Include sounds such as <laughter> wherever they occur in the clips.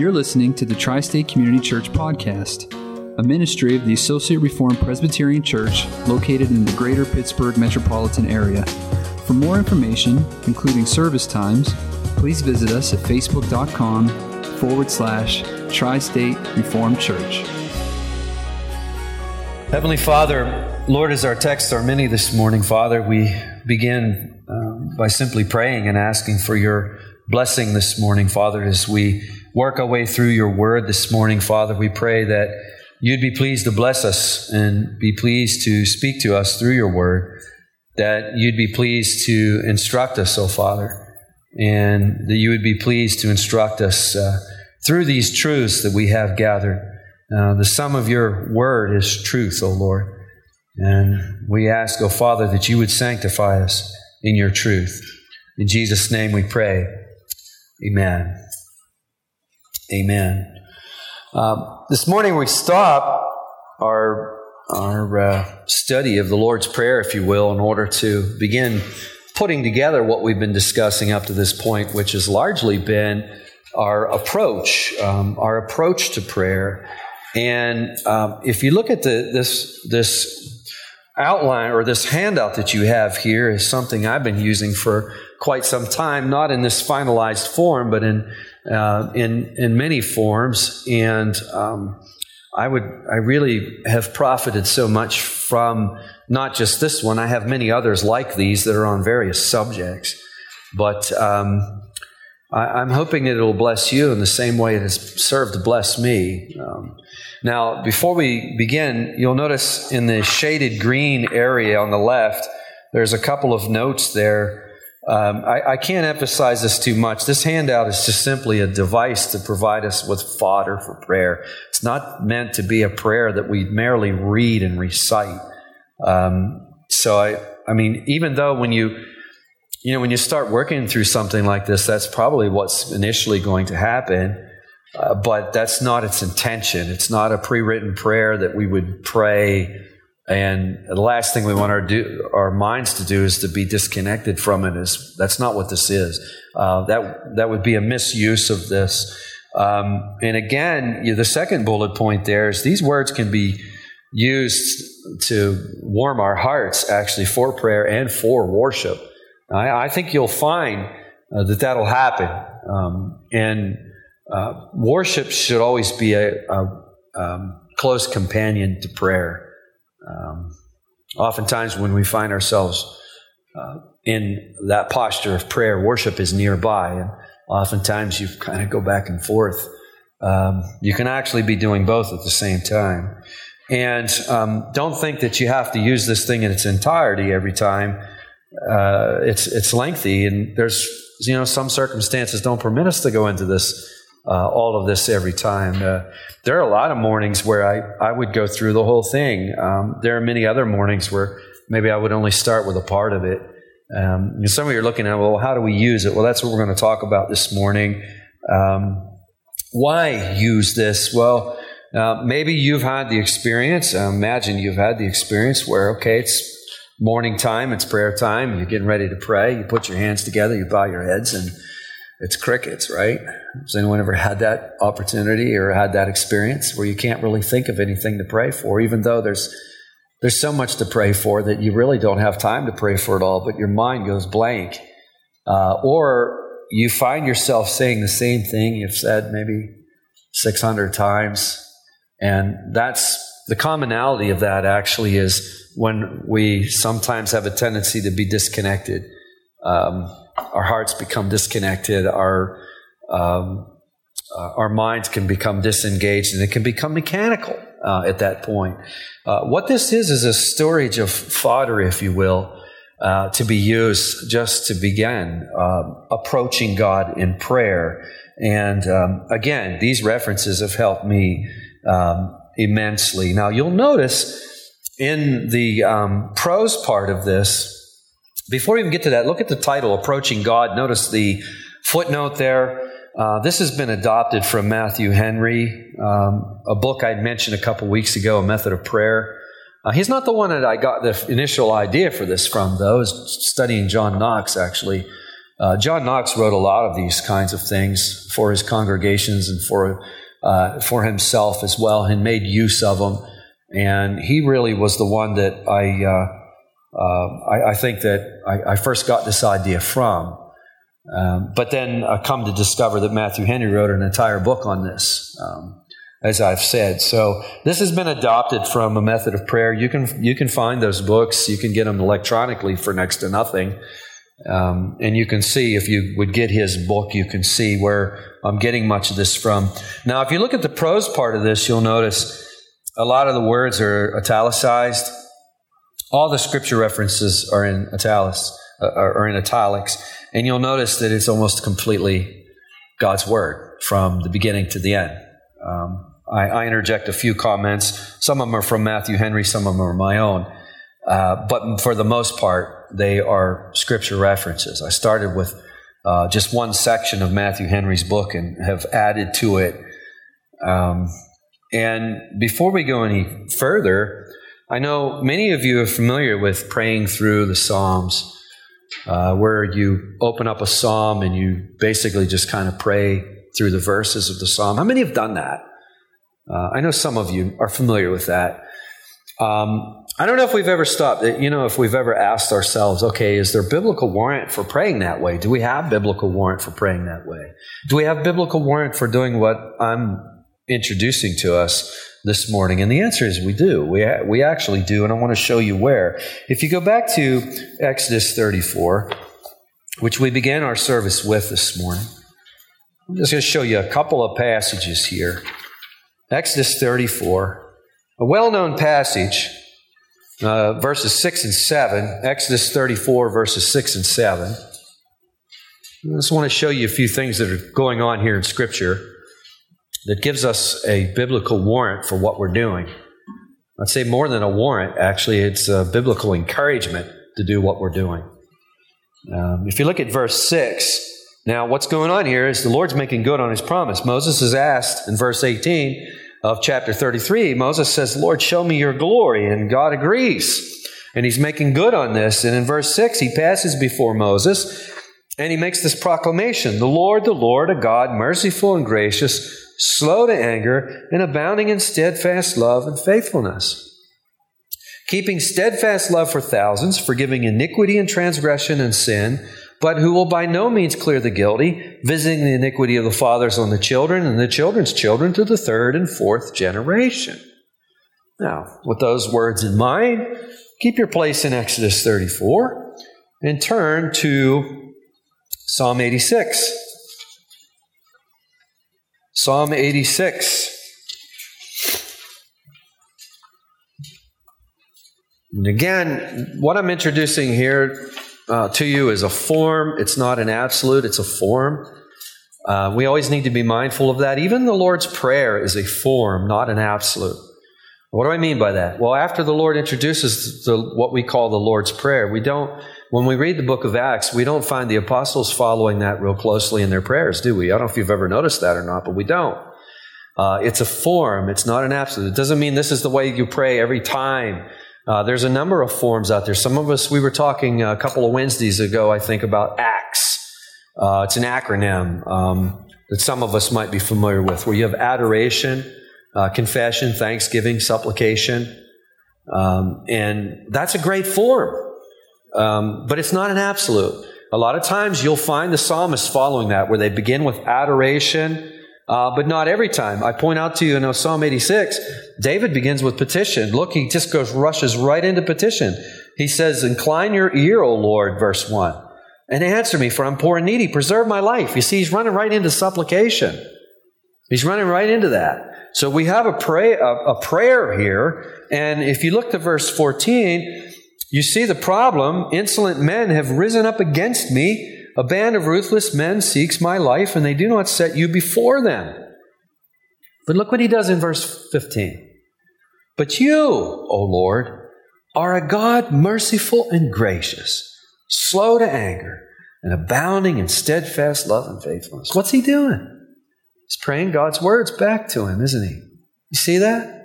You're listening to the Tri State Community Church Podcast, a ministry of the Associate Reformed Presbyterian Church located in the greater Pittsburgh metropolitan area. For more information, including service times, please visit us at facebook.com forward slash Tri State Reformed Church. Heavenly Father, Lord, as our texts are many this morning, Father, we begin um, by simply praying and asking for your blessing this morning, Father, as we work our way through your word this morning, Father. We pray that you'd be pleased to bless us and be pleased to speak to us through your word, that you'd be pleased to instruct us, oh Father, and that you would be pleased to instruct us uh, through these truths that we have gathered. Uh, the sum of your word is truth, O Lord. And we ask, O Father, that you would sanctify us in your truth. In Jesus' name we pray. Amen. Amen. Um, this morning we stop our our uh, study of the Lord's Prayer, if you will, in order to begin putting together what we've been discussing up to this point, which has largely been our approach, um, our approach to prayer. And um, if you look at the, this this outline or this handout that you have here, is something I've been using for quite some time, not in this finalized form, but in uh, in in many forms. And um, I would I really have profited so much from not just this one. I have many others like these that are on various subjects, but. Um, I, am hoping that it'll bless you in the same way it has served to bless me. Um, now, before we begin, you'll notice in the shaded green area on the left, there's a couple of notes there um, I, I, can't emphasize this too much. This handout is just simply a device to provide us with fodder for prayer. It's not meant to be a prayer that we merely read and recite. Um, so I, I mean, even though when you, you know, when you start working through something like this, that's probably what's initially going to happen. Uh, but that's not its intention. It's not a pre-written prayer that we would pray and the last thing we want our do our minds to do is to be disconnected from it. Is that's not what this is. Uh, that that would be a misuse of this. Um, and again, you know, the second bullet point there is these words can be used to warm our hearts, actually, for prayer and for worship. I, I think you'll find uh, that that'll happen. Um, and uh, worship should always be a, a um, close companion to prayer. Um, oftentimes, when we find ourselves uh, in that posture of prayer, worship is nearby, and oftentimes you kind of go back and forth. Um, you can actually be doing both at the same time. And um, don't think that you have to use this thing in its entirety every time. Uh, it's it's lengthy, and there's you know some circumstances don't permit us to go into this uh, all of this every time. Uh, there are a lot of mornings where I, I would go through the whole thing. Um, there are many other mornings where maybe I would only start with a part of it. Um, some of you are looking at, well, how do we use it? Well, that's what we're going to talk about this morning. Um, why use this? Well, uh, maybe you've had the experience. Uh, imagine you've had the experience where, okay, it's morning time, it's prayer time, you're getting ready to pray, you put your hands together, you bow your heads, and it's crickets, right? Has anyone ever had that opportunity or had that experience where you can't really think of anything to pray for, even though there's there's so much to pray for that you really don't have time to pray for it all, but your mind goes blank. Uh, or you find yourself saying the same thing you've said maybe 600 times. And that's the commonality of that actually is when we sometimes have a tendency to be disconnected. Um, our hearts become disconnected, our um, uh, our minds can become disengaged, and it can become mechanical uh, at that point. Uh, what this is is a storage of fodder, if you will, uh, to be used just to begin um, approaching God in prayer. And um, again, these references have helped me um, immensely. Now, you'll notice in the um, prose part of this before we even get to that, look at the title, Approaching God. Notice the footnote there. Uh, this has been adopted from Matthew Henry, um, a book I mentioned a couple weeks ago, A Method of Prayer. Uh, he's not the one that I got the initial idea for this from, though. I was studying John Knox, actually, Uh, John Knox wrote a lot of these kinds of things for his congregations and for, uh, for himself as well, and made use of them. And he really was the one that I, uh I, I, think that I, I, first got this idea from. Um, but then I come to discover that Matthew Henry wrote an entire book on this. Um, as I've said. So this has been adopted from a method of prayer. You can you can find those books. You can get them electronically for next to nothing. Um, and you can see if you would get his book, you can see where I'm getting much of this from. Now, if you look at the prose part of this, you'll notice a lot of the words are italicized. All the scripture references are in italics, uh, are in italics, and you'll notice that it's almost completely God's word from the beginning to the end. Um, I, I, interject a few comments. Some of them are from Matthew Henry, some of them are my own. Uh, but for the most part, they are scripture references. I started with uh, just one section of Matthew Henry's book and have added to it. Um, and before we go any further, I know many of you are familiar with praying through the Psalms, uh, where you open up a psalm and you basically just kind of pray through the verses of the psalm. How many have done that? Uh, I know some of you are familiar with that. Um, I don't know if we've ever stopped, you know, if we've ever asked ourselves, okay, is there biblical warrant for praying that way? Do we have biblical warrant for praying that way? Do we have biblical warrant for doing what I'm introducing to us this morning? And the answer is we do. We, we actually do, and I want to show you where. If you go back to Exodus 34, which we began our service with this morning, I'm just going to show you a couple of passages here. Exodus 34, a well known passage, uh, verses 6 and 7. Exodus 34, verses 6 and 7. I just want to show you a few things that are going on here in Scripture that gives us a biblical warrant for what we're doing. I'd say more than a warrant, actually, it's a biblical encouragement to do what we're doing. Um, if you look at verse 6, now what's going on here is the Lord's making good on his promise. Moses is asked in verse 18, of chapter 33, Moses says, Lord, show me your glory. And God agrees. And he's making good on this. And in verse 6, he passes before Moses and he makes this proclamation The Lord, the Lord, a God merciful and gracious, slow to anger, and abounding in steadfast love and faithfulness. Keeping steadfast love for thousands, forgiving iniquity and transgression and sin but who will by no means clear the guilty, visiting the iniquity of the fathers on the children and the children's children to the third and fourth generation. Now, with those words in mind, keep your place in Exodus 34 and turn to Psalm 86. Psalm 86. And again, what I'm introducing here uh, to you is a form. It's not an absolute, it's a form. Uh, we always need to be mindful of that. Even the Lord's Prayer is a form, not an absolute. What do I mean by that? Well, after the Lord introduces the, what we call the Lord's Prayer, we don't, when we read the book of Acts, we don't find the apostles following that real closely in their prayers, do we? I don't know if you've ever noticed that or not, but we don't. Uh, it's a form, it's not an absolute. It doesn't mean this is the way you pray every time uh, there's a number of forms out there. Some of us, we were talking a couple of Wednesdays ago, I think, about ACTS. Uh, it's an acronym um, that some of us might be familiar with, where you have adoration, uh, confession, thanksgiving, supplication. Um, and that's a great form, um, but it's not an absolute. A lot of times you'll find the psalmists following that, where they begin with adoration uh, but not every time. I point out to you in Psalm 86, David begins with petition. Look, he just goes, rushes right into petition. He says, Incline your ear, O Lord, verse 1, and answer me, for I'm poor and needy. Preserve my life. You see, he's running right into supplication. He's running right into that. So we have a, pray, a, a prayer here. And if you look to verse 14, you see the problem. Insolent men have risen up against me a band of ruthless men seeks my life, and they do not set you before them. But look what he does in verse 15. But you, O Lord, are a God merciful and gracious, slow to anger, and abounding in steadfast love and faithfulness. What's he doing? He's praying God's words back to him, isn't he? You see that?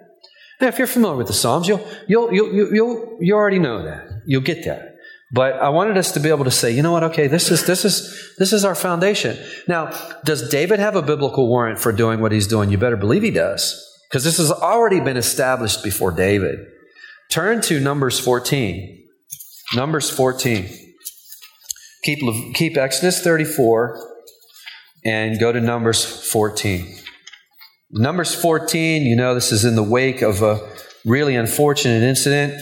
Now, if you're familiar with the Psalms, you'll, you'll, you'll, you'll, you already know that. You'll get that. But I wanted us to be able to say, you know what? Okay, this is this is this is our foundation. Now, does David have a biblical warrant for doing what he's doing? You better believe he does, because this has already been established before David. Turn to Numbers 14. Numbers 14. Keep keep Exodus 34 and go to Numbers 14. Numbers 14, you know, this is in the wake of a really unfortunate incident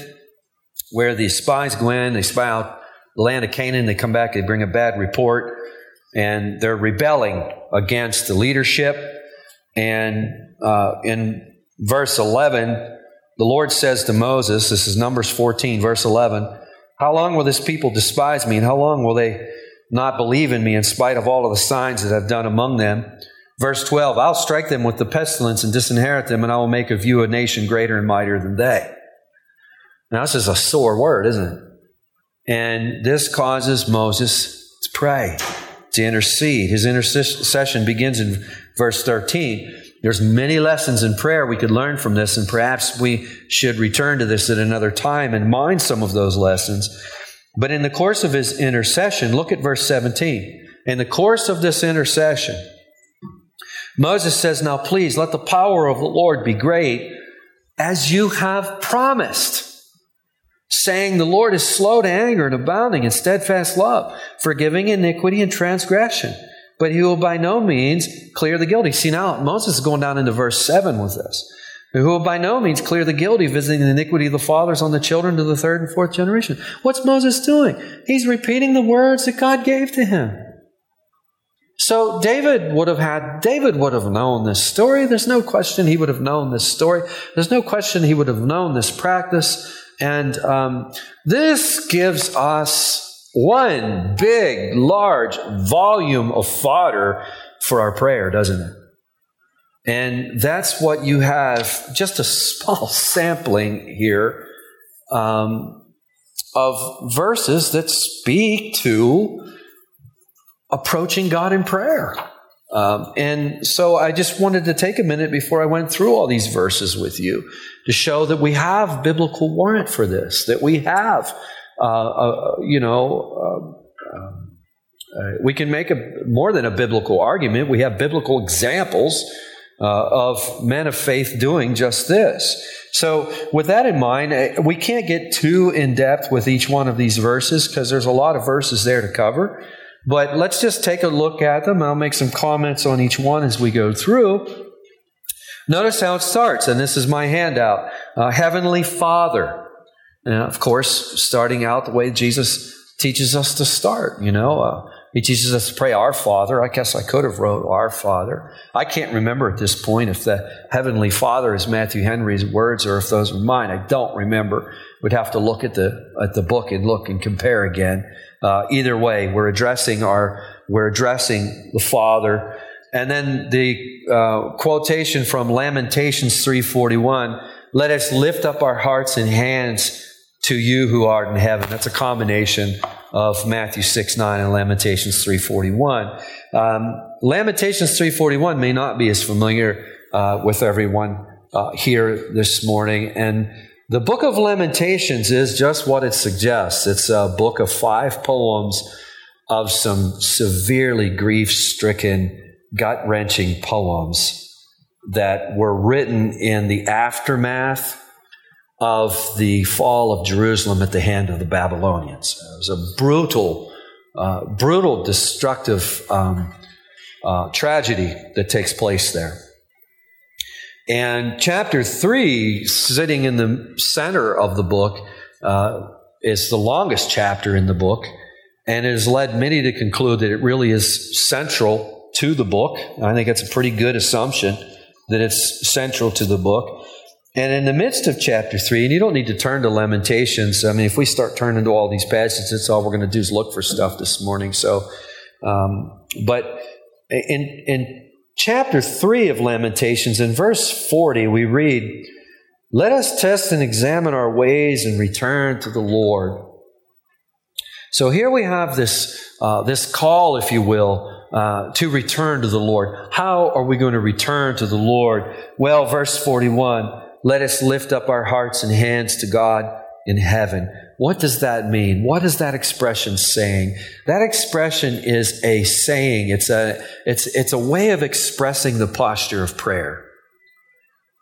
where the spies go in, they spy out the land of Canaan, they come back, they bring a bad report, and they're rebelling against the leadership. And uh, in verse 11, the Lord says to Moses, this is Numbers 14, verse 11, How long will this people despise me, and how long will they not believe in me in spite of all of the signs that I've done among them? Verse 12, I'll strike them with the pestilence and disinherit them, and I will make of you a nation greater and mightier than they. Now, this is a sore word, isn't it? And this causes Moses to pray, to intercede. His intercession begins in verse 13. There's many lessons in prayer we could learn from this, and perhaps we should return to this at another time and mind some of those lessons. But in the course of his intercession, look at verse 17. In the course of this intercession, Moses says, Now please let the power of the Lord be great as you have promised saying, The Lord is slow to anger and abounding in steadfast love, forgiving iniquity and transgression. But he will by no means clear the guilty. See, now Moses is going down into verse 7 with this. Who will by no means clear the guilty, visiting the iniquity of the fathers on the children to the third and fourth generation. What's Moses doing? He's repeating the words that God gave to him. So David would have had, David would have known this story. There's no question he would have known this story. There's no question he would have known this practice. And um, this gives us one big, large volume of fodder for our prayer, doesn't it? And that's what you have, just a small <laughs> sampling here um, of verses that speak to approaching God in prayer. Um, and so I just wanted to take a minute before I went through all these verses with you to show that we have biblical warrant for this, that we have, uh, you know, um, uh we can make a more than a biblical argument. We have biblical examples uh, of men of faith doing just this. So, with that in mind, uh, we can't get too in depth with each one of these verses because there's a lot of verses there to cover. But let's just take a look at them. I'll make some comments on each one as we go through. Notice how it starts, and this is my handout uh, Heavenly Father. And of course, starting out the way Jesus teaches us to start, you know. Uh, he teaches us to pray our Father. I guess I could have wrote our Father. I can't remember at this point if the Heavenly Father is Matthew Henry's words or if those are mine. I don't remember. We'd have to look at the at the book and look and compare again. Uh, either way, we're addressing our we're addressing the Father, and then the uh, quotation from Lamentations three forty one: "Let us lift up our hearts and hands to you who art in heaven." That's a combination of Matthew six nine and Lamentations three forty one. Um, Lamentations three forty one may not be as familiar uh, with everyone uh, here this morning, and the book of Lamentations is just what it suggests. It's a book of five poems of some severely grief stricken, gut wrenching poems that were written in the aftermath of the fall of Jerusalem at the hand of the Babylonians. It was a brutal, uh, brutal, destructive um, uh, tragedy that takes place there. And chapter three, sitting in the center of the book, uh, is the longest chapter in the book, and it has led many to conclude that it really is central to the book. I think it's a pretty good assumption that it's central to the book. And in the midst of chapter three, and you don't need to turn to Lamentations. I mean, if we start turning to all these passages, that's all we're going to do is look for stuff this morning. So, um, but in in chapter 3 of Lamentations, in verse 40, we read, Let us test and examine our ways and return to the Lord. So here we have this, uh, this call, if you will, uh, to return to the Lord. How are we going to return to the Lord? Well, verse 41 let us lift up our hearts and hands to God in heaven. What does that mean? What is that expression saying? That expression is a saying. It's a, it's, it's a way of expressing the posture of prayer.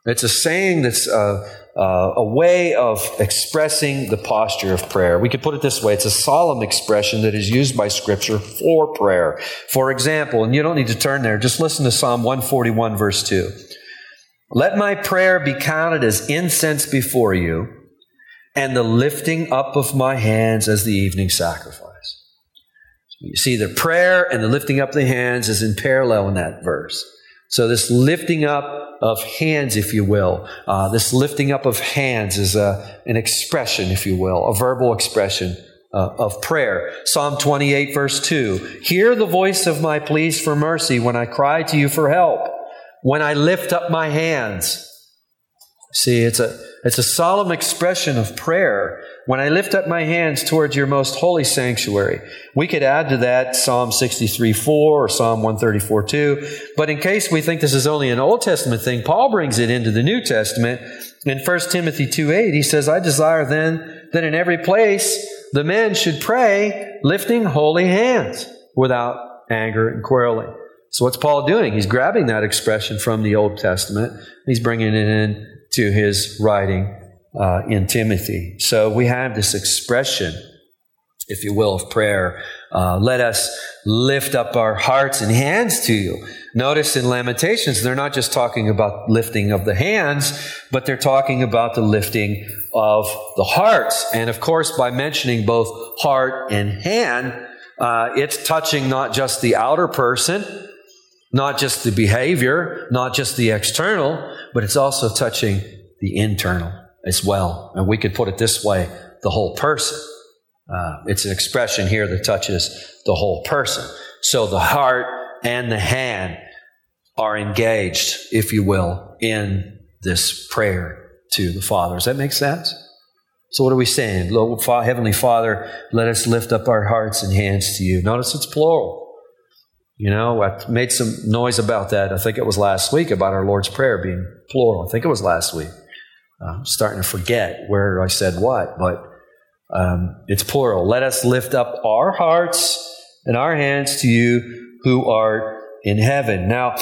It's a saying that's a, a, a way of expressing the posture of prayer. We could put it this way. It's a solemn expression that is used by scripture for prayer. For example, and you don't need to turn there, just listen to Psalm 141 verse 2. Let my prayer be counted as incense before you and the lifting up of my hands as the evening sacrifice. You see, the prayer and the lifting up the hands is in parallel in that verse. So, this lifting up of hands, if you will, uh, this lifting up of hands is a, an expression, if you will, a verbal expression uh, of prayer. Psalm 28, verse 2 Hear the voice of my pleas for mercy when I cry to you for help, when I lift up my hands. See, it's a, it's a solemn expression of prayer when I lift up my hands towards your most holy sanctuary. We could add to that Psalm 63 4 or Psalm 134 2. But in case we think this is only an Old Testament thing, Paul brings it into the New Testament. In 1 Timothy 2 8, he says, I desire then that in every place the men should pray lifting holy hands without anger and quarreling. So what's Paul doing? He's grabbing that expression from the Old Testament. He's bringing it in to his writing uh, in Timothy. So we have this expression, if you will, of prayer. Uh, let us lift up our hearts and hands to you. Notice in Lamentations, they're not just talking about lifting of the hands, but they're talking about the lifting of the hearts. And of course, by mentioning both heart and hand, uh, it's touching not just the outer person, not just the behavior, not just the external, but it's also touching the internal as well. And we could put it this way the whole person. Uh, it's an expression here that touches the whole person. So the heart and the hand are engaged, if you will, in this prayer to the Father. Does that make sense? So, what are we saying? Lord, Heavenly Father, let us lift up our hearts and hands to you. Notice it's plural. You know, I made some noise about that. I think it was last week about our Lord's Prayer being plural. I think it was last week. I'm starting to forget where I said what, but um, it's plural. Let us lift up our hearts and our hands to you who are in heaven. Now,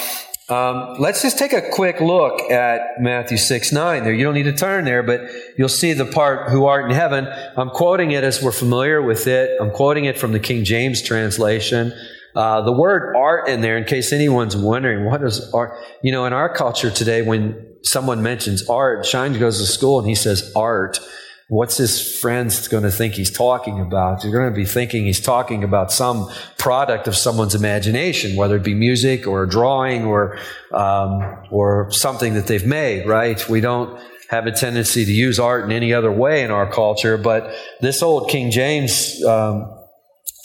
um, let's just take a quick look at Matthew 6 9 there. You don't need to turn there, but you'll see the part who art in heaven. I'm quoting it as we're familiar with it. I'm quoting it from the King James translation. Uh, the word art in there, in case anyone's wondering, what is art? You know, in our culture today, when someone mentions art, Shine goes to school and he says art. What's his friends going to think he's talking about? They're going to be thinking he's talking about some product of someone's imagination, whether it be music or a drawing or um, or something that they've made. Right? We don't have a tendency to use art in any other way in our culture, but this old King James um,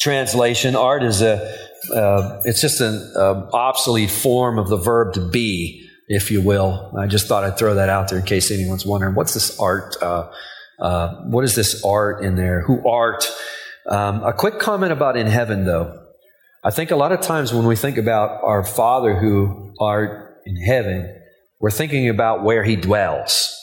translation, art is a uh, it's just an uh, obsolete form of the verb to be, if you will. I just thought I'd throw that out there in case anyone's wondering what's this art? Uh, uh what is this art in there? Who art? Um, a quick comment about in heaven, though. I think a lot of times when we think about our Father who art in heaven, we're thinking about where He dwells.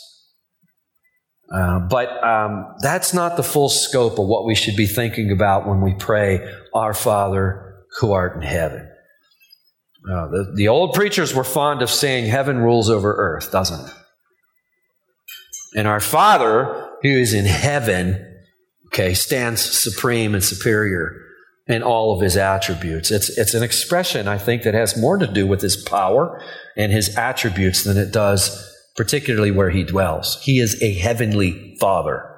Uh, but um, that's not the full scope of what we should be thinking about when we pray, Our Father who art in heaven. Uh, the, the old preachers were fond of saying heaven rules over earth, doesn't it? And our Father, who is in heaven, okay, stands supreme and superior in all of his attributes. It's, it's an expression, I think, that has more to do with his power and his attributes than it does particularly where he dwells. He is a heavenly Father.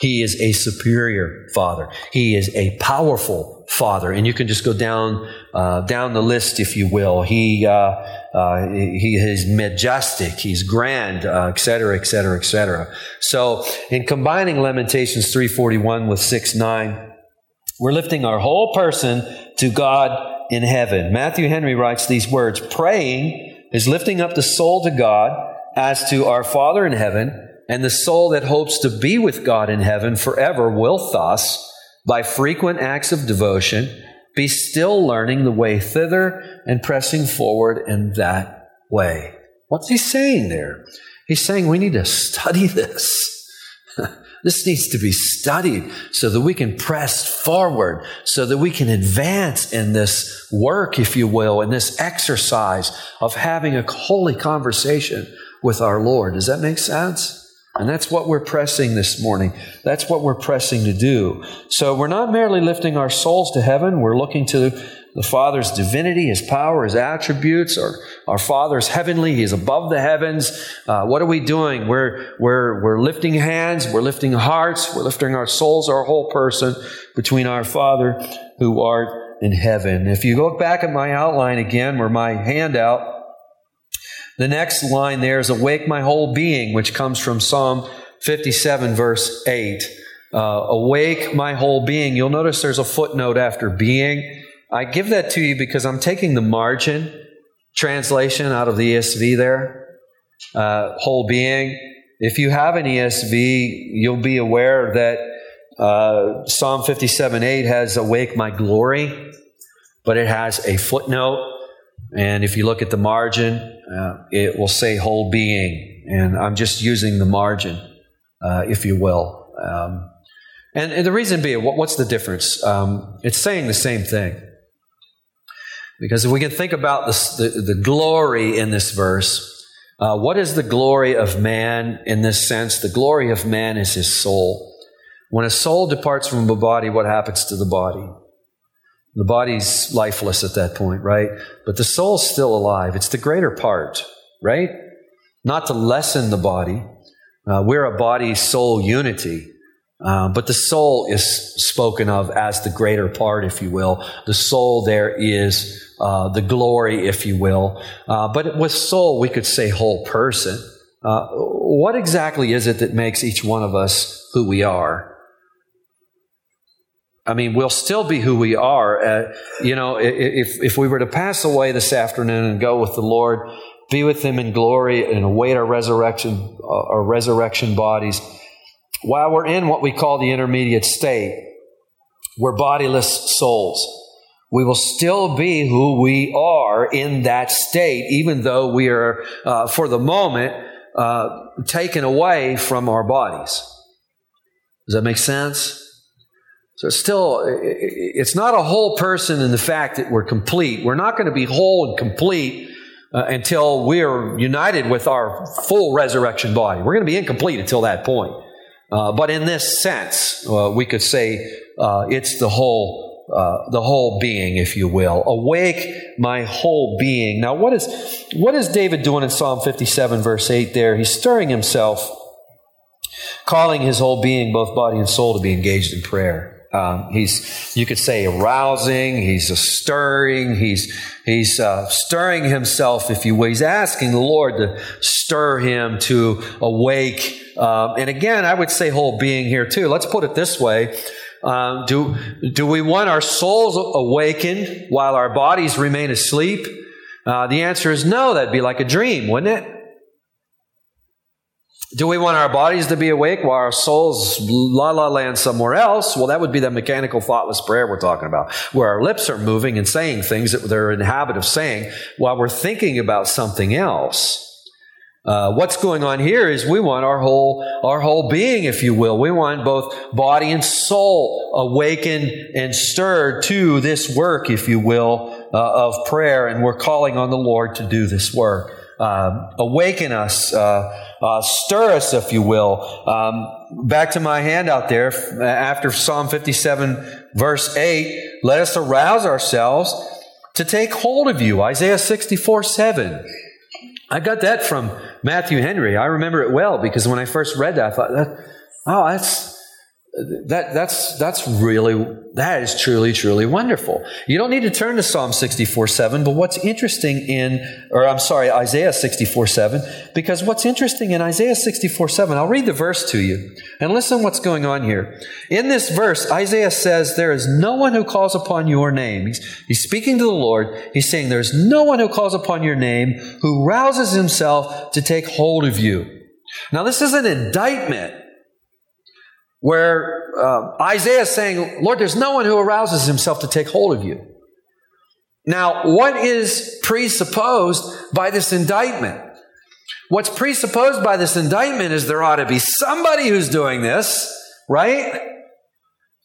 He is a superior Father. He is a powerful Father, and you can just go down uh, down the list, if you will. He uh, uh, he is majestic, he's grand, etc., etc., cetera, et cetera, et cetera. So, in combining Lamentations three forty one with six nine, we're lifting our whole person to God in heaven. Matthew Henry writes these words: "Praying is lifting up the soul to God as to our Father in heaven." And the soul that hopes to be with God in heaven forever will thus by frequent acts of devotion, be still learning the way thither and pressing forward in that way. What's he saying there? He's saying we need to study this. <laughs> This needs to be studied so that we can press forward, so that we can advance in this work, if you will, in this exercise of having a holy conversation with our Lord. Does that make sense? And that's what we're pressing this morning. That's what we're pressing to do. So we're not merely lifting our souls to heaven, we're looking to the Father's divinity, His power, His attributes. Our, our Father's heavenly. He's above the heavens. Uh, what are we doing? We're, we're, we're lifting hands. We're lifting hearts. We're lifting our souls, our whole person between our Father who art in heaven. If you look back at my outline again, or my handout, the next line there is awake my whole being, which comes from Psalm 57 verse 8. Uh, awake my whole being. You'll notice there's a footnote after being. I give that to you because I'm taking the margin translation out of the ESV there, uh, whole being. If you have an ESV, you'll be aware that uh, Psalm 57 8 has awake my glory, but it has a footnote. And if you look at the margin, uh, it will say whole being. And I'm just using the margin, uh, if you will. Um, and, and, the reason being, what, what's the difference? Um, it's saying the same thing. Because if we can think about this, the, the glory in this verse, uh, what is the glory of man in this sense? The glory of man is his soul. When a soul departs from a body, what happens to the body? The body's lifeless at that point, right? But the soul's still alive. It's the greater part, right? Not to lessen the body. Uh, we're a body soul unity. Uh, but the soul is spoken of as the greater part, if you will. The soul there is uh, the glory, if you will. Uh, but with soul, we could say whole person. Uh, what exactly is it that makes each one of us who we are? I mean, we'll still be who we are. Uh, you know, if, if we were to pass away this afternoon and go with the Lord, be with Him in glory and await our resurrection, uh, our resurrection bodies, while we're in what we call the intermediate state, we're bodiless souls. We will still be who we are in that state, even though we are, uh, for the moment, uh, taken away from our bodies. Does that make sense? So it's still, it's not a whole person in the fact that we're complete. We're not going to be whole and complete uh, until we're united with our full resurrection body. We're going to be incomplete until that point. Uh, but in this sense, uh, we could say uh, it's the whole, uh, the whole being, if you will. Awake my whole being. Now, what is what is David doing in Psalm 57, verse 8? There, he's stirring himself, calling his whole being, both body and soul, to be engaged in prayer. Um, he's, you could say, arousing. He's stirring. He's he's uh, stirring himself, if you will. He's asking the Lord to stir him to awake. Um, and again, I would say whole being here too. Let's put it this way: um, Do do we want our souls awakened while our bodies remain asleep? Uh, the answer is no. That'd be like a dream, wouldn't it? Do we want our bodies to be awake while our souls la la land somewhere else? Well, that would be the mechanical, thoughtless prayer we're talking about, where our lips are moving and saying things that they're in the habit of saying while we're thinking about something else. Uh, what's going on here is we want our whole our whole being, if you will. We want both body and soul awakened and stirred to this work, if you will, uh, of prayer, and we're calling on the Lord to do this work. Um, awaken us, uh, uh, stir us, if you will. Um, back to my handout there, after Psalm 57, verse 8, let us arouse ourselves to take hold of you. Isaiah 64, 7. I got that from Matthew Henry. I remember it well because when I first read that, I thought, oh, that's that, that's, that's really, that is truly, truly wonderful. You don't need to turn to Psalm 64 7, but what's interesting in, or I'm sorry, Isaiah 64 7, because what's interesting in Isaiah 64 7, I'll read the verse to you and listen what's going on here. In this verse, Isaiah says, There is no one who calls upon your name. He's, he's speaking to the Lord. He's saying, There's no one who calls upon your name who rouses himself to take hold of you. Now, this is an indictment where uh, Isaiah is saying, Lord, there's no one who arouses himself to take hold of you. Now, what is presupposed by this indictment? What's presupposed by this indictment is there ought to be somebody who's doing this, right?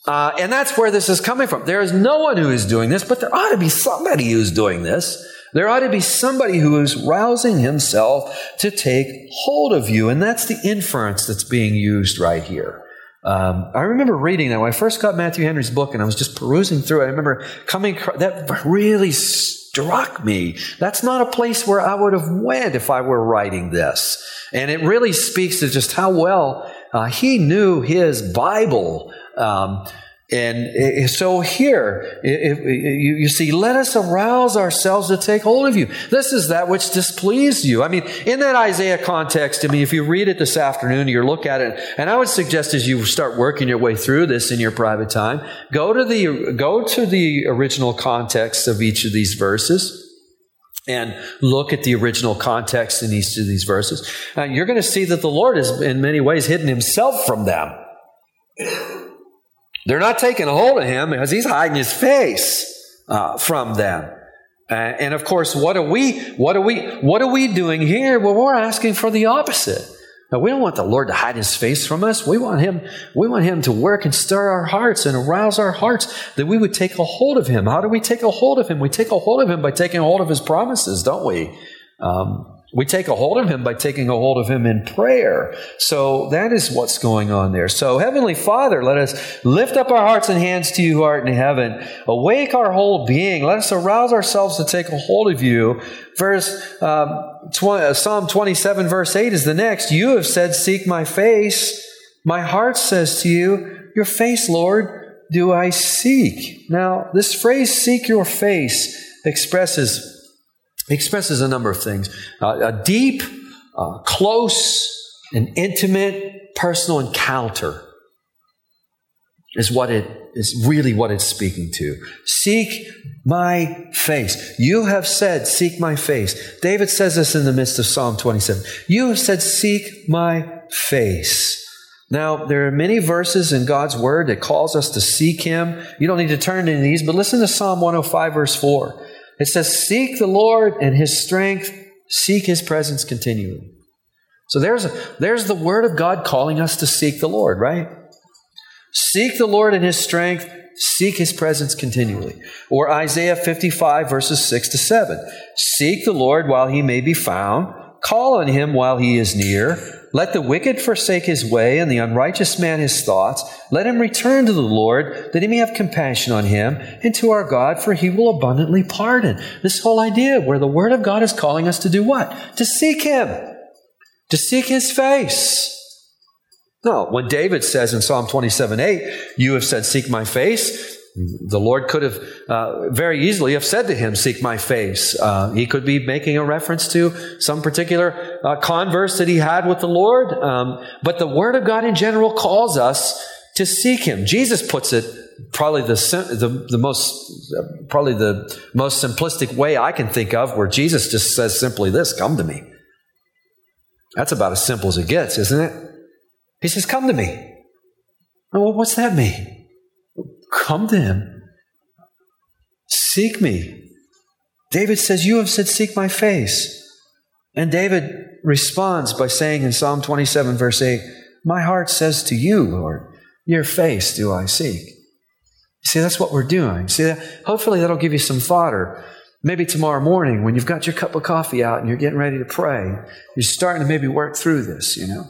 Uh, and that's where this is coming from. There is no one who is doing this, but there ought to be somebody who's doing this. There ought to be somebody who is rousing himself to take hold of you. And that's the inference that's being used right here. Um, I remember reading that when I first got Matthew Henry's book and I was just perusing through it. I remember coming, that really struck me. That's not a place where I would have went if I were writing this. And it really speaks to just how well uh, he knew his Bible. Um, and so here, you see, let us arouse ourselves to take hold of you. This is that which displeased you. I mean, in that Isaiah context, I mean, if you read it this afternoon, you look at it, and I would suggest as you start working your way through this in your private time, go to the, go to the original context of each of these verses and look at the original context in each of these verses. And you're going to see that the Lord has in many ways hidden himself from them. They're not taking a hold of him because he's hiding his face uh, from them. Uh, and of course, what are we? What are we? What are we doing here? Well, we're asking for the opposite. Now, we don't want the Lord to hide His face from us. We want Him. We want Him to work and stir our hearts and arouse our hearts that we would take a hold of Him. How do we take a hold of Him? We take a hold of Him by taking a hold of His promises, don't we? Um, we take a hold of him by taking a hold of him in prayer. So that is what's going on there. So, Heavenly Father, let us lift up our hearts and hands to you who art in heaven. Awake our whole being. Let us arouse ourselves to take a hold of you. Verse um, 20, uh, Psalm 27, verse 8 is the next. You have said, Seek my face. My heart says to you, Your face, Lord, do I seek. Now, this phrase, seek your face, expresses expresses a number of things uh, a deep, uh, close, and intimate personal encounter is what it is really what it's speaking to. Seek my face. You have said, Seek my face. David says this in the midst of Psalm 27. You have said, Seek my face. Now, there are many verses in God's word that calls us to seek him. You don't need to turn to these, but listen to Psalm 105, verse 4. It says, Seek the Lord and his strength, seek his presence continually. So there's, there's the word of God calling us to seek the Lord, right? Seek the Lord and his strength, seek his presence continually. Or Isaiah 55, verses 6 to 7. Seek the Lord while he may be found, call on him while he is near. Let the wicked forsake his way, and the unrighteous man his thoughts. Let him return to the Lord, that he may have compassion on him, and to our God, for he will abundantly pardon. This whole idea where the Word of God is calling us to do what? To seek him, to seek his face. No, when David says in Psalm 27 8, You have said, Seek my face, the Lord could have uh, very easily have said to him, "Seek my face." Uh, he could be making a reference to some particular uh, converse that he had with the Lord. Um, but the Word of God in general calls us to seek Him. Jesus puts it probably the the, the most probably the most simplistic way I can think of, where Jesus just says simply this: "Come to me." That's about as simple as it gets, isn't it? He says, "Come to me." Well, what's that mean? Come to him. Seek me. David says, You have said, Seek my face. And David responds by saying in Psalm 27, verse 8, My heart says to you, Lord, your face do I seek. See, that's what we're doing. See, hopefully that'll give you some fodder. Maybe tomorrow morning when you've got your cup of coffee out and you're getting ready to pray, you're starting to maybe work through this, you know.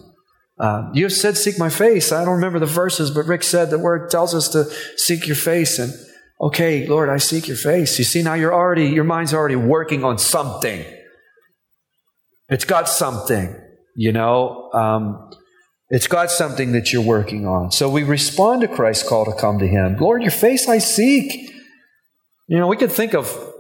Uh, you have said, Seek my face. I don't remember the verses, but Rick said the word tells us to seek your face. And okay, Lord, I seek your face. You see, now you're already, your mind's already working on something. It's got something, you know. Um, it's got something that you're working on. So we respond to Christ's call to come to Him. Lord, your face I seek. You know, we could think of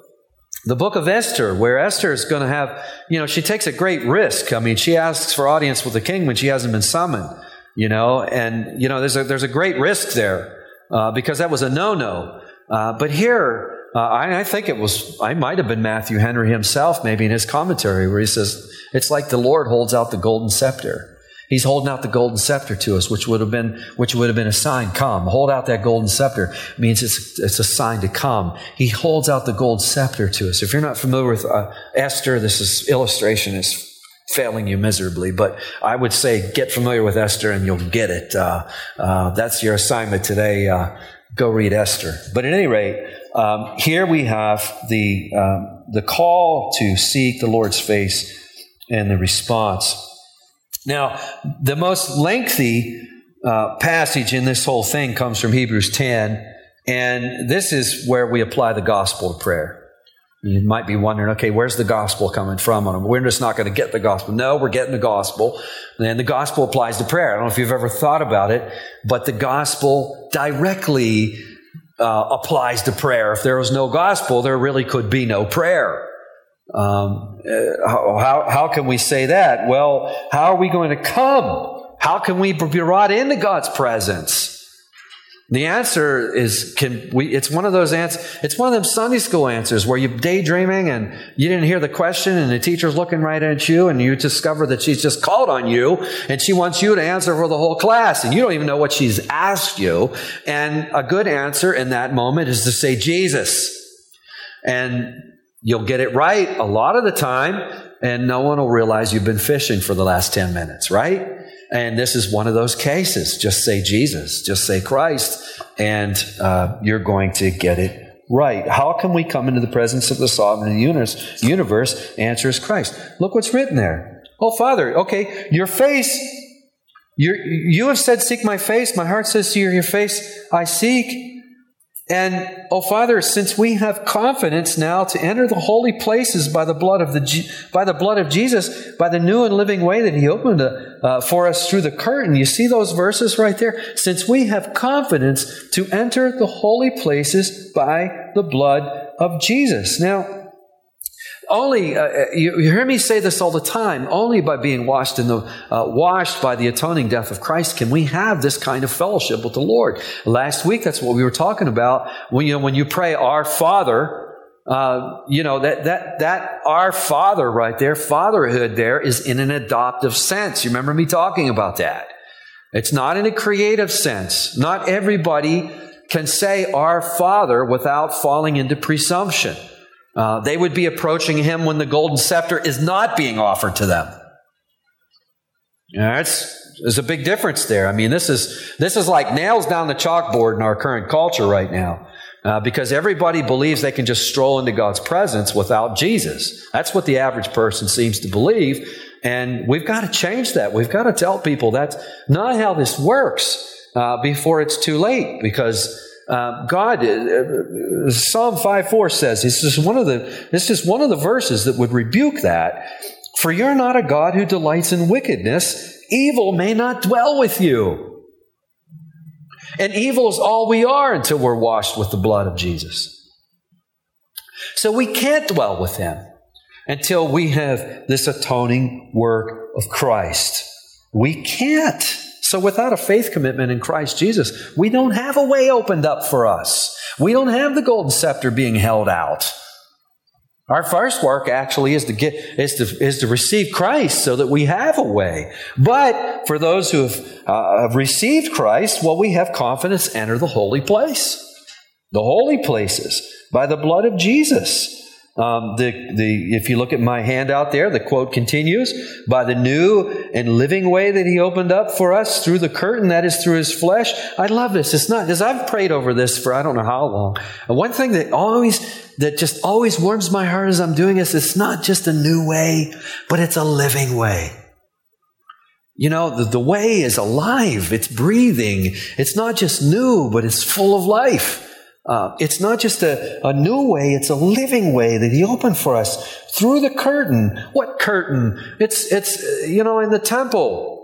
the book of Esther, where Esther is going to have, you know, she takes a great risk. I mean, she asks for audience with the king when she hasn't been summoned, you know, and, you know, there's a, there's a great risk there uh, because that was a no no. Uh, but here, uh, I, I, think it was, I might have been Matthew Henry himself, maybe in his commentary, where he says, it's like the Lord holds out the golden scepter. He's holding out the golden scepter to us, which would have been, which would have been a sign, come. Hold out that golden scepter means it's, it's a sign to come. He holds out the gold scepter to us. If you're not familiar with uh, Esther, this is illustration is failing you miserably, but I would say get familiar with Esther and you'll get it. Uh, uh, that's your assignment today. Uh, go read Esther. But at any rate, um, here we have the um, the call to seek the Lord's face and the response. Now, the most lengthy uh, passage in this whole thing comes from Hebrews 10, and this is where we apply the gospel to prayer. You might be wondering, okay, where's the gospel coming from? We're just not going to get the gospel. No, we're getting the gospel. And the gospel applies to prayer. I don't know if you've ever thought about it, but the gospel directly uh, applies to prayer. If there was no gospel, there really could be no prayer. Um, uh, how, how can we say that? Well, how are we going to come? How can we be brought into God's presence? The answer is can we it's one of those answers it's one of them Sunday school answers where you're daydreaming and you didn't hear the question and the teacher's looking right at you and you discover that she's just called on you and she wants you to answer for the whole class and you don't even know what she's asked you. And a good answer in that moment is to say Jesus. And you'll get it right a lot of the time and no one will realize you've been fishing for the last 10 minutes, right? And this is one of those cases. Just say Jesus, just say Christ, and uh, you're going to get it right. How can we come into the presence of the sovereign universe? Universe answers Christ. Look what's written there. Oh, Father, okay, your face. you you have said, "Seek my face." My heart says to you, "Your face I seek." And, oh Father, since we have confidence now to enter the holy places by the blood of the by the blood of Jesus, by the new and living way that He opened uh, for us through the curtain, you see those verses right there. Since we have confidence to enter the holy places by the blood of Jesus. Now, only, uh, uh, you, you, hear me say this all the time, only by being washed in the, uh, washed by the atoning death of Christ can we have this kind of fellowship with the Lord. Last week, that's what we were talking about. When, you know, when you pray, Our Father, uh, you know, that, that, that Our Father right there, fatherhood there is in an adoptive sense. You remember me talking about that. It's not in a creative sense. Not everybody can say Our Father without falling into presumption. Uh, they would be approaching him when the golden scepter is not being offered to them. Yeah, there's a big difference there. I mean, this is this is like nails down the chalkboard in our current culture right now, uh, because everybody believes they can just stroll into God's presence without Jesus. That's what the average person seems to believe, and we've got to change that. We've got to tell people that's not how this works uh, before it's too late, because uh, God, uh, Psalm 5 4 says, this is, one of the, this is one of the verses that would rebuke that. For you're not a God who delights in wickedness, evil may not dwell with you. And evil is all we are until we're washed with the blood of Jesus. So we can't dwell with Him until we have this atoning work of Christ. We can't. So without a faith commitment in Christ Jesus, we don't have a way opened up for us. We don't have the golden scepter being held out. Our first work actually is to get is to is to receive Christ so that we have a way. But for those who have, uh, received Christ, well, we have confidence enter the holy place, the holy places by the blood of Jesus. Um, the, the, if you look at my handout there, the quote continues by the new and living way that he opened up for us through the curtain, that is through his flesh. I love this. It's not, because I've prayed over this for I don't know how long. And one thing that always, that just always warms my heart as I'm doing this, it's not just a new way, but it's a living way. You know, the, the way is alive. It's breathing. It's not just new, but it's full of life. Uh, it's not just a, a new way, it's a living way that He opened for us through the curtain. What curtain? It's, it's, you know, in the temple.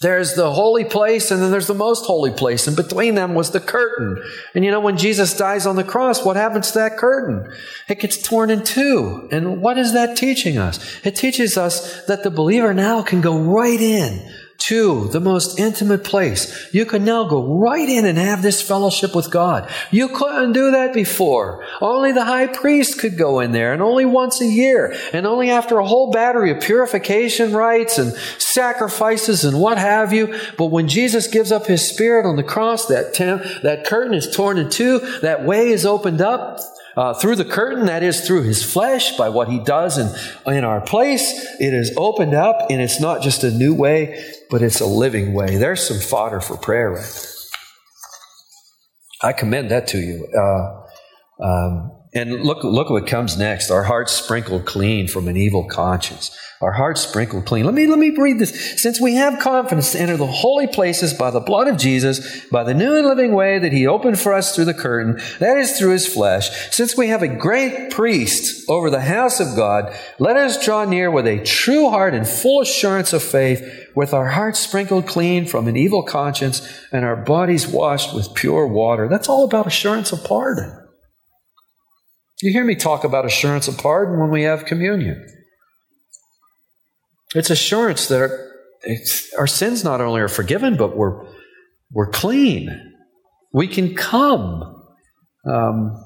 There's the holy place and then there's the most holy place. And between them was the curtain. And you know, when Jesus dies on the cross, what happens to that curtain? It gets torn in two. And what is that teaching us? It teaches us that the believer now can go right in to the most intimate place. You can now go right in and have this fellowship with God. You couldn't do that before. Only the high priest could go in there and only once a year and only after a whole battery of purification rites and sacrifices and what have you. But when Jesus gives up his spirit on the cross, that, that curtain is torn in two, that way is opened up uh, through the curtain, that is through his flesh, by what he does in, in our place. It is opened up, and it's not just a new way, but it's a living way. There's some fodder for prayer right there. I commend that to you. Uh, um, and look, look what comes next. Our hearts sprinkled clean from an evil conscience. Our hearts sprinkled clean. Let me, let me read this. Since we have confidence to enter the holy places by the blood of Jesus, by the new and living way that he opened for us through the curtain, that is through his flesh, since we have a great priest over the house of God, let us draw near with a true heart and full assurance of faith, with our hearts sprinkled clean from an evil conscience and our bodies washed with pure water. That's all about assurance of pardon. You hear me talk about assurance of pardon when we have communion. It's assurance that our, our sins not only are forgiven, but we're, we're clean. We can come. Um,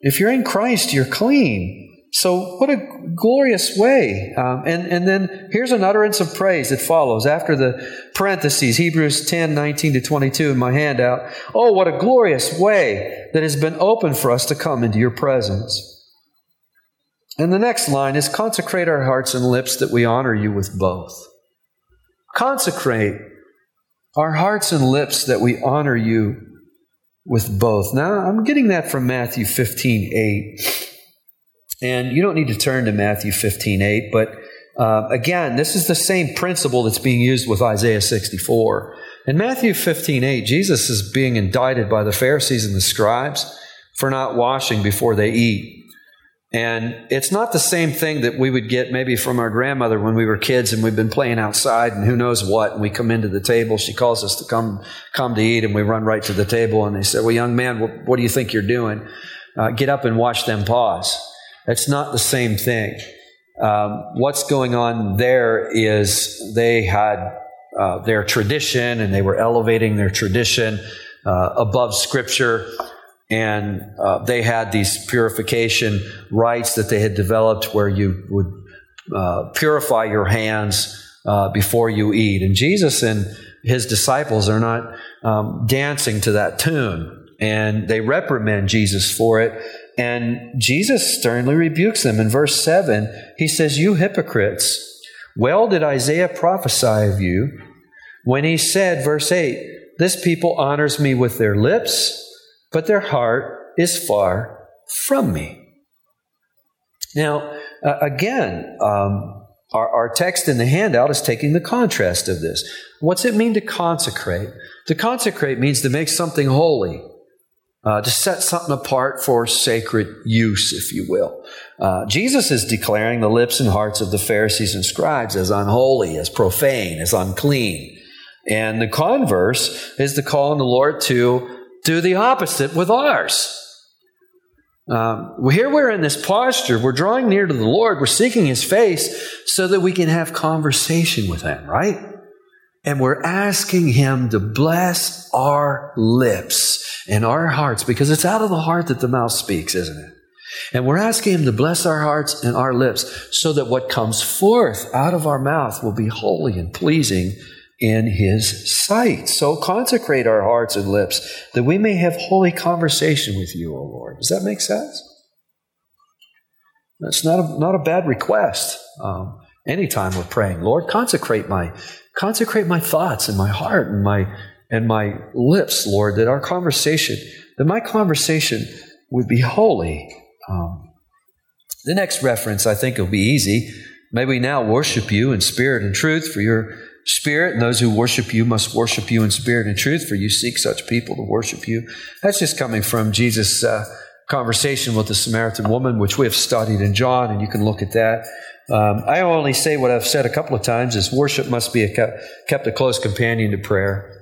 if you're in Christ, you're clean. So, what a glorious way. Um, and, and then here's an utterance of praise that follows after the parentheses, Hebrews 10 19 to 22 in my handout. Oh, what a glorious way that has been opened for us to come into your presence. And the next line is consecrate our hearts and lips that we honor you with both. Consecrate our hearts and lips that we honor you with both. Now, I'm getting that from Matthew 15 8. And you don't need to turn to Matthew 15 8, but uh, again, this is the same principle that's being used with Isaiah 64. In Matthew 15 8, Jesus is being indicted by the Pharisees and the scribes for not washing before they eat. And it's not the same thing that we would get maybe from our grandmother when we were kids and we've been playing outside and who knows what. And we come into the table. She calls us to come, come to eat and we run right to the table and they say, well, young man, what, what do you think you're doing? Uh, get up and watch them paws. It's not the same thing. Um, what's going on there is they had uh, their tradition and they were elevating their tradition uh, above Scripture. And uh, they had these purification rites that they had developed where you would uh, purify your hands uh, before you eat. And Jesus and his disciples are not um, dancing to that tune. And they reprimand Jesus for it. And Jesus sternly rebukes them. In verse 7, he says, You hypocrites, well did Isaiah prophesy of you when he said, verse 8, This people honors me with their lips, but their heart is far from me. Now, uh, again, um, our, our text in the handout is taking the contrast of this. What's it mean to consecrate? To consecrate means to make something holy uh, to set something apart for sacred use, if you will. Uh, Jesus is declaring the lips and hearts of the Pharisees and scribes as unholy, as profane, as unclean. And the converse is the call on the Lord to do the opposite with ours. Um, here we're in this posture. We're drawing near to the Lord. We're seeking His face so that we can have conversation with Him, right? And we're asking Him to bless our lips and our hearts because it's out of the heart that the mouth speaks, isn't it? And we're asking Him to bless our hearts and our lips so that what comes forth out of our mouth will be holy and pleasing in His sight. So consecrate our hearts and lips that we may have holy conversation with you, O Lord. Does that make sense? That's not a, not a bad request. Um, anytime we're praying, Lord, consecrate my consecrate my thoughts and my heart and my and my lips, Lord, that our conversation, that my conversation would be holy. Um, the next reference I think will be easy. May we now worship you in spirit and truth, for your spirit, and those who worship you must worship you in spirit and truth, for you seek such people to worship you. That's just coming from Jesus' uh, conversation with the Samaritan woman, which we have studied in John, and you can look at that. Um, I only say what I've said a couple of times is worship must be a kept, kept a close companion to prayer.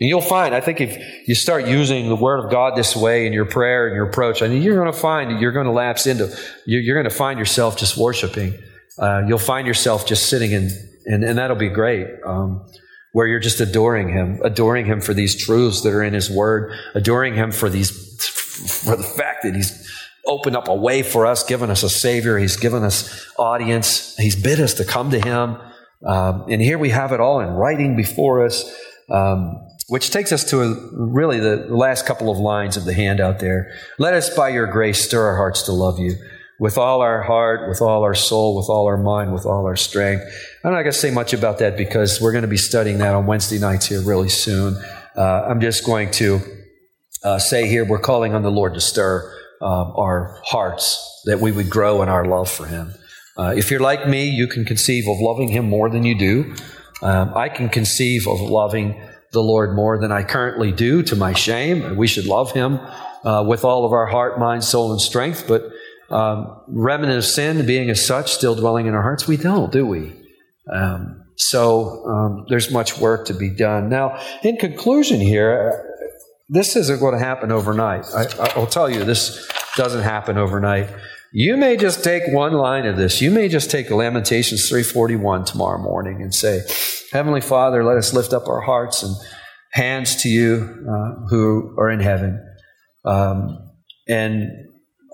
And you'll find, I think if you start using the Word of God this way in your prayer and your approach, I mean, you're going to find you're going to lapse into, you're going to find yourself just worshiping. Uh, you'll find yourself just sitting in, and, and that'll be great, um, where you're just adoring Him, adoring Him for these truths that are in His Word, adoring Him for these, for the fact that He's opened up a way for us, given us a Savior. He's given us audience. He's bid us to come to Him. Um, and here we have it all in writing before us. Um, which takes us to a, really the last couple of lines of the handout there. Let us, by your grace, stir our hearts to love you with all our heart, with all our soul, with all our mind, with all our strength. I'm not going to say much about that because we're going to be studying that on Wednesday nights here really soon. Uh, I'm just going to uh, say here we're calling on the Lord to stir um, our hearts that we would grow in our love for Him. Uh, if you're like me, you can conceive of loving Him more than you do. Um, I can conceive of loving the Lord more than I currently do to my shame. We should love Him uh, with all of our heart, mind, soul, and strength. But um, remnant of sin being as such still dwelling in our hearts, we don't, do we? Um, so um, there's much work to be done. Now, in conclusion, here, uh, this isn't going to happen overnight. I, will tell you, this doesn't happen overnight. You may just take one line of this. You may just take Lamentations 341 tomorrow morning and say, Heavenly Father, let us lift up our hearts and hands to you uh, who are in heaven. Um, and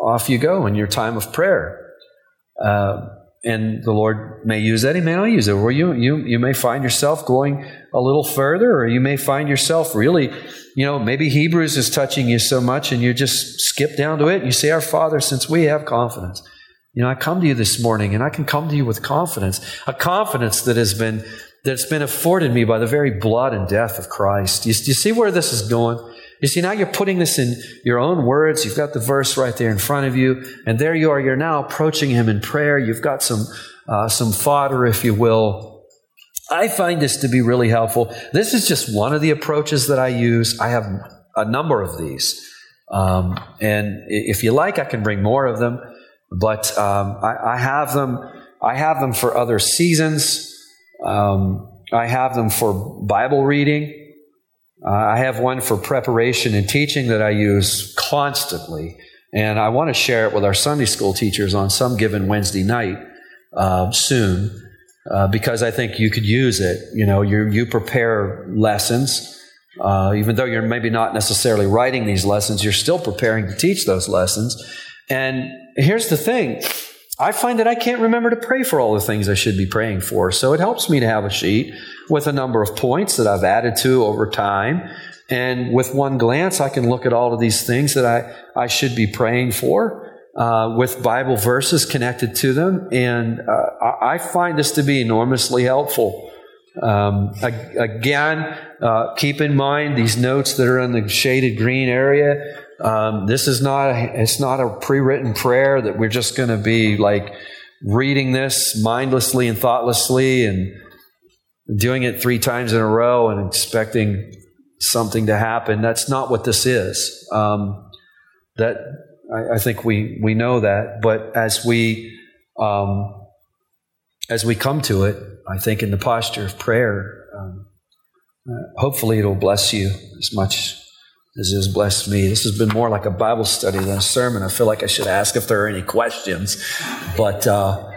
off you go in your time of prayer. Uh, and the Lord may use that, He may not use it. Or you, you, you may find yourself going a little further, or you may find yourself really, you know, maybe Hebrews is touching you so much and you just skip down to it and you say, Our Father, since we have confidence. You know, I come to you this morning and I can come to you with confidence, a confidence that has been that's been afforded me by the very blood and death of Christ. You, you see where this is going? You see, now you're putting this in your own words. You've got the verse right there in front of you, and there you are. You're now approaching Him in prayer. You've got some uh, some fodder, if you will. I find this to be really helpful. This is just one of the approaches that I use. I have a number of these, um, and if you like, I can bring more of them. But um, I, I, have them. I have them for other seasons. Um, I have them for Bible reading. Uh, I have one for preparation and teaching that I use constantly, and I want to share it with our Sunday school teachers on some given Wednesday night uh, soon, uh, because I think you could use it. You know, you you prepare lessons, uh, even though you're maybe not necessarily writing these lessons, you're still preparing to teach those lessons. And here's the thing. I find that I can't remember to pray for all the things I should be praying for. So it helps me to have a sheet with a number of points that I've added to over time. And with one glance, I can look at all of these things that I, I should be praying for. Uh, with Bible verses connected to them. And uh, I find this to be enormously helpful. Um, again, uh, keep in mind these notes that are in the shaded green area. Um, this is not a, it's not a pre-written prayer that we're just going to be like reading this mindlessly and thoughtlessly and doing it three times in a row and expecting something to happen. That's not what this is. Um, that I, I, think we we know that, but as we um, as we come to it, I think in the posture of prayer, um, uh, hopefully it'll bless you as much has blessed me. This has been more like a Bible study than a sermon. I feel like I should ask if there are any questions, but. Uh,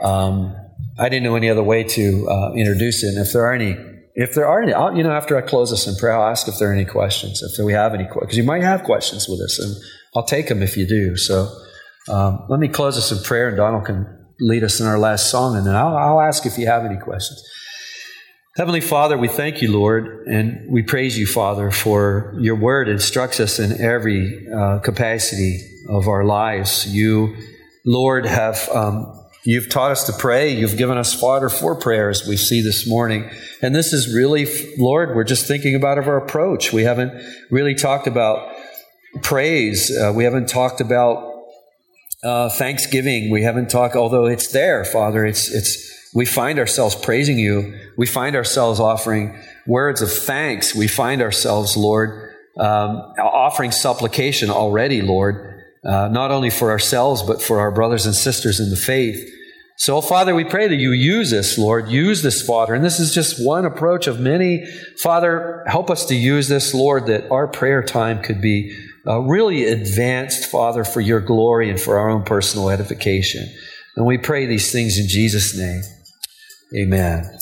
um, I didn't know any other way to uh, introduce it. And if there are any, if there are any, I'll, you know, after I close this in prayer, I'll ask if there are any questions, if we have any because you might have questions with us, and I'll take them if you do. So um, let me close this in prayer, and Donald can lead us in our last song, and then I'll, I'll ask if you have any questions. Heavenly Father, we thank you, Lord, and we praise you, Father, for your word instructs us in every uh, capacity of our lives. You, Lord, have um, You've taught us to pray. You've given us fodder for prayers, we see this morning. And this is really, Lord, we're just thinking about of our approach. We haven't really talked about praise. Uh, we haven't talked about uh, thanksgiving. We haven't talked, although it's there, Father, it's, it's, we find ourselves praising you. We find ourselves offering words of thanks. We find ourselves, Lord, um, offering supplication already, Lord, uh, not only for ourselves, but for our brothers and sisters in the faith. So, Father, we pray that you use this, Lord. Use this, Father. And this is just one approach of many. Father, help us to use this, Lord, that our prayer time could be uh, really advanced, Father, for your glory and for our own personal edification. And we pray these things in Jesus' name. Amen.